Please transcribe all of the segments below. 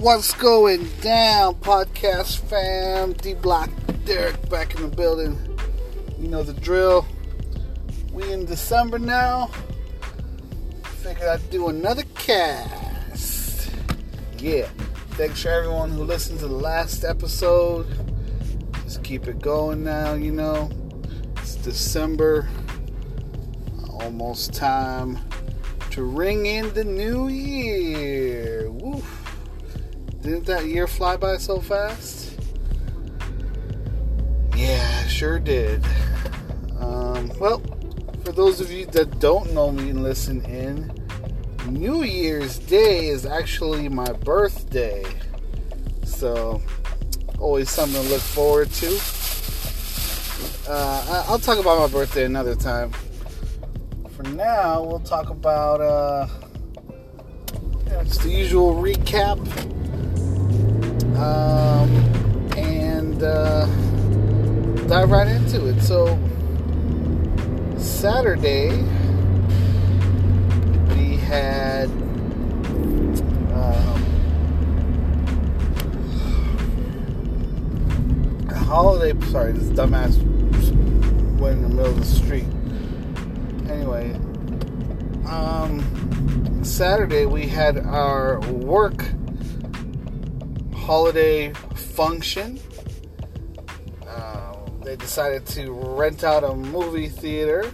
What's going down, podcast fam? D Block Derek back in the building. You know the drill. We in December now. Figured I'd do another cast. Yeah. Thanks for everyone who listened to the last episode. Just keep it going now, you know. It's December. Almost time to ring in the new year. Didn't that year fly by so fast? Yeah, sure did. Um, well, for those of you that don't know me and listen in, New Year's Day is actually my birthday. So, always something to look forward to. Uh, I'll talk about my birthday another time. For now, we'll talk about uh, yeah, just the usual recap um, and uh, dive right into it. So, Saturday, we had um, a holiday. Sorry, this dumbass went in the middle of the street. Anyway, um, Saturday we had our work holiday function. Uh, they decided to rent out a movie theater,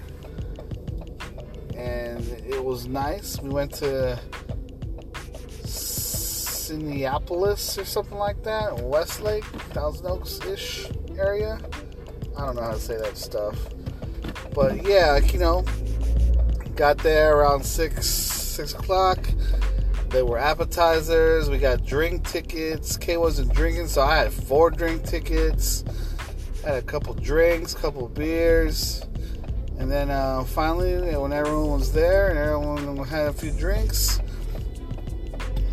and it was nice. We went to Cineapolis or something like that, Westlake, Thousand Oaks ish area. I don't know how to say that stuff, but yeah, you know, got there around six six o'clock there were appetizers. We got drink tickets. Kay wasn't drinking, so I had four drink tickets. Had a couple drinks, couple beers, and then uh, finally, when everyone was there and everyone had a few drinks,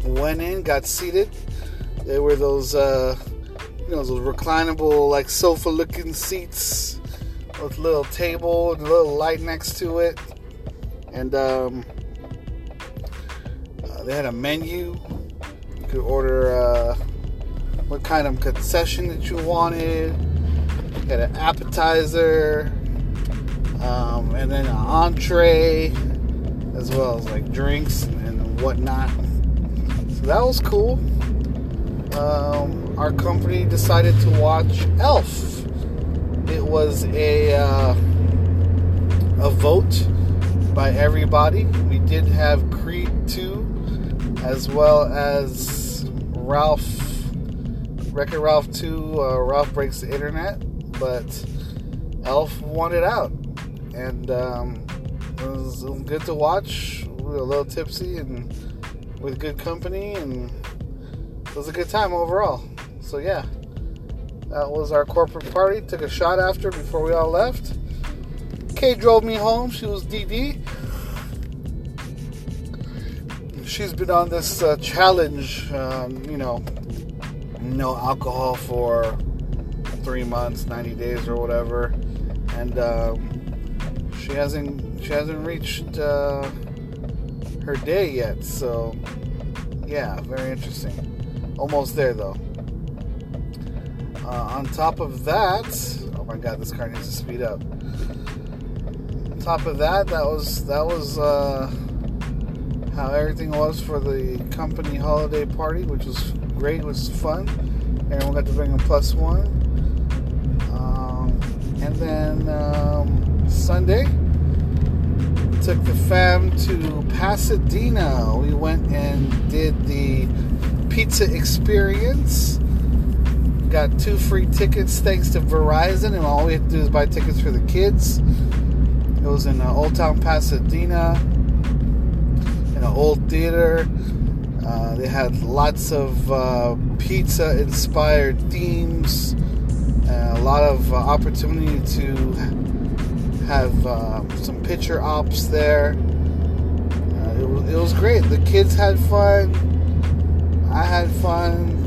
went in, got seated. There were those, uh, you know, those reclinable, like sofa-looking seats with little table and a little light next to it, and um, they had a menu. You could order uh, what kind of concession that you wanted. You had an appetizer, um, and then an entree, as well as like drinks and whatnot. So that was cool. Um, our company decided to watch Elf. It was a uh, a vote by everybody. We did have Creed 2 as well as Ralph, Wreck-It Ralph 2, uh, Ralph Breaks the Internet, but Elf it out. And um, it, was, it, was, good to watch. We were a little tipsy and with good company, and it was a good time overall. So, yeah, that was our corporate party. Took a shot after before we all left. Kay drove me home. She was DD she's been on this uh, challenge, um, you know, no alcohol for three months, 90 days, or whatever, and um, she hasn't she hasn't reached uh, her day yet. So, yeah, very interesting. Almost there though. Uh, on top of that, oh my God, this car needs to speed up. On top of that, that was that was. Uh, how everything was for the company holiday party, which was great. It was fun. Everyone got to bring a plus one. Um, and then um, Sunday, took the fam to Pasadena. We went and did the pizza experience. Got two free tickets thanks to Verizon, and all we had to do is buy tickets for the kids. It was in uh, Old Town Pasadena old theater. Uh, they had lots of uh, pizza inspired themes, a lot of uh, opportunity to have uh, some picture ops there. Uh, it was, it, was, great. The kids had fun. I had fun.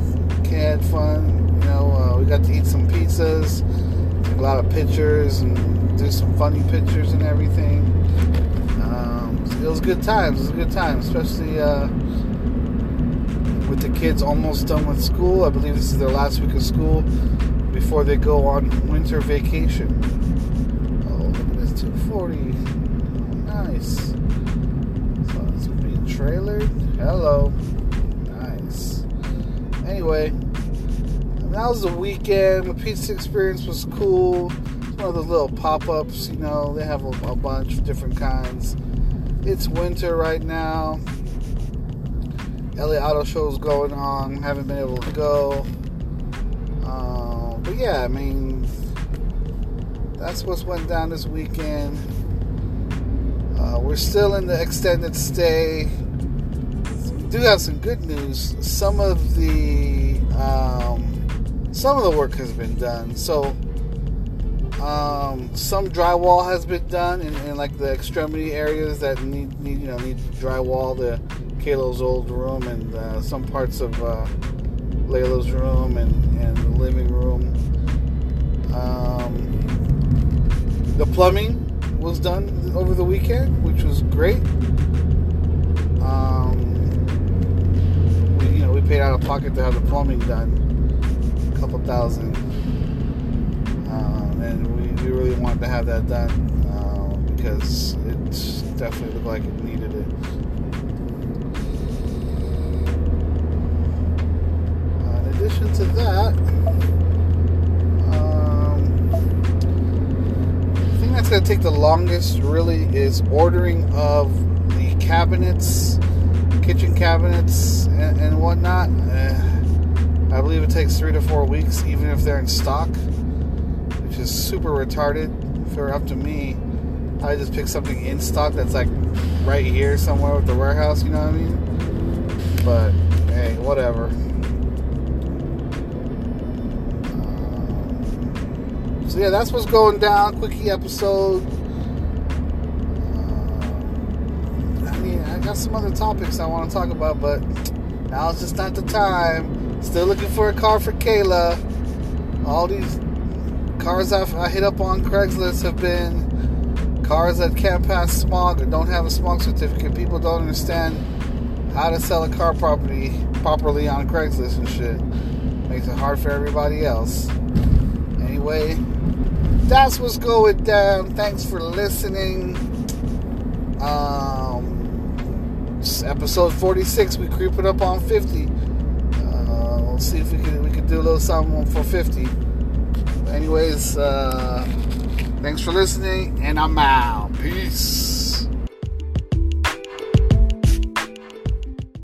Kid had fun. You know, we got to eat some pizzas, a lot of pictures, and do some funny pictures and everything it was good times. It was a good time, especially uh, with the kids almost done with school. I believe this is their last week of school before they go on winter vacation. Oh, look at this 240. Nice. So it's being trailered. Hello. Nice. Anyway, that was the weekend. The pizza experience was cool. One of those little pop ups, you know, they have a, a bunch of different kinds. It's winter right now. LA Auto Show's going on. Haven't been able to go. Uh, but yeah, I mean, that's what's went down this weekend. Uh, we're still in the extended stay. We do have some good news. Some of the um, some of the work has been done. So um, some drywall has been done in, in, like the extremity areas that need, need you know need drywall. The Kalo's old room and uh, some parts of uh, Layla's room and, and the living room. Um, the plumbing was done over the weekend, which was great. Um, we, you know, we paid out of pocket to have the plumbing done, a couple thousand we really wanted to have that done uh, because it definitely looked like it needed it. Uh, in addition to that, um, the thing that's going to take the longest really is ordering of the cabinets, kitchen cabinets, and, and whatnot. Uh, I believe it takes three to four weeks, even if they're in stock is super retarded. If it were up to me, I just pick something in stock that's like right here somewhere with the warehouse. You know what I mean? But hey, whatever. Um, so yeah, that's what's going down. Quickie episode. Uh, I mean, I got some other topics I want to talk about, but now it's just not the time. Still looking for a car for Kayla. All these cars I've, I hit up on Craigslist have been cars that can't pass smog or don't have a smog certificate. People don't understand how to sell a car property properly on Craigslist and shit. Makes it hard for everybody else. Anyway, that's what's going down. Thanks for listening. Um, episode 46. We creeping up on 50. Uh, we'll see if we can we can do a little something for 50 anyways, uh, thanks for listening, and I'm out. Peace.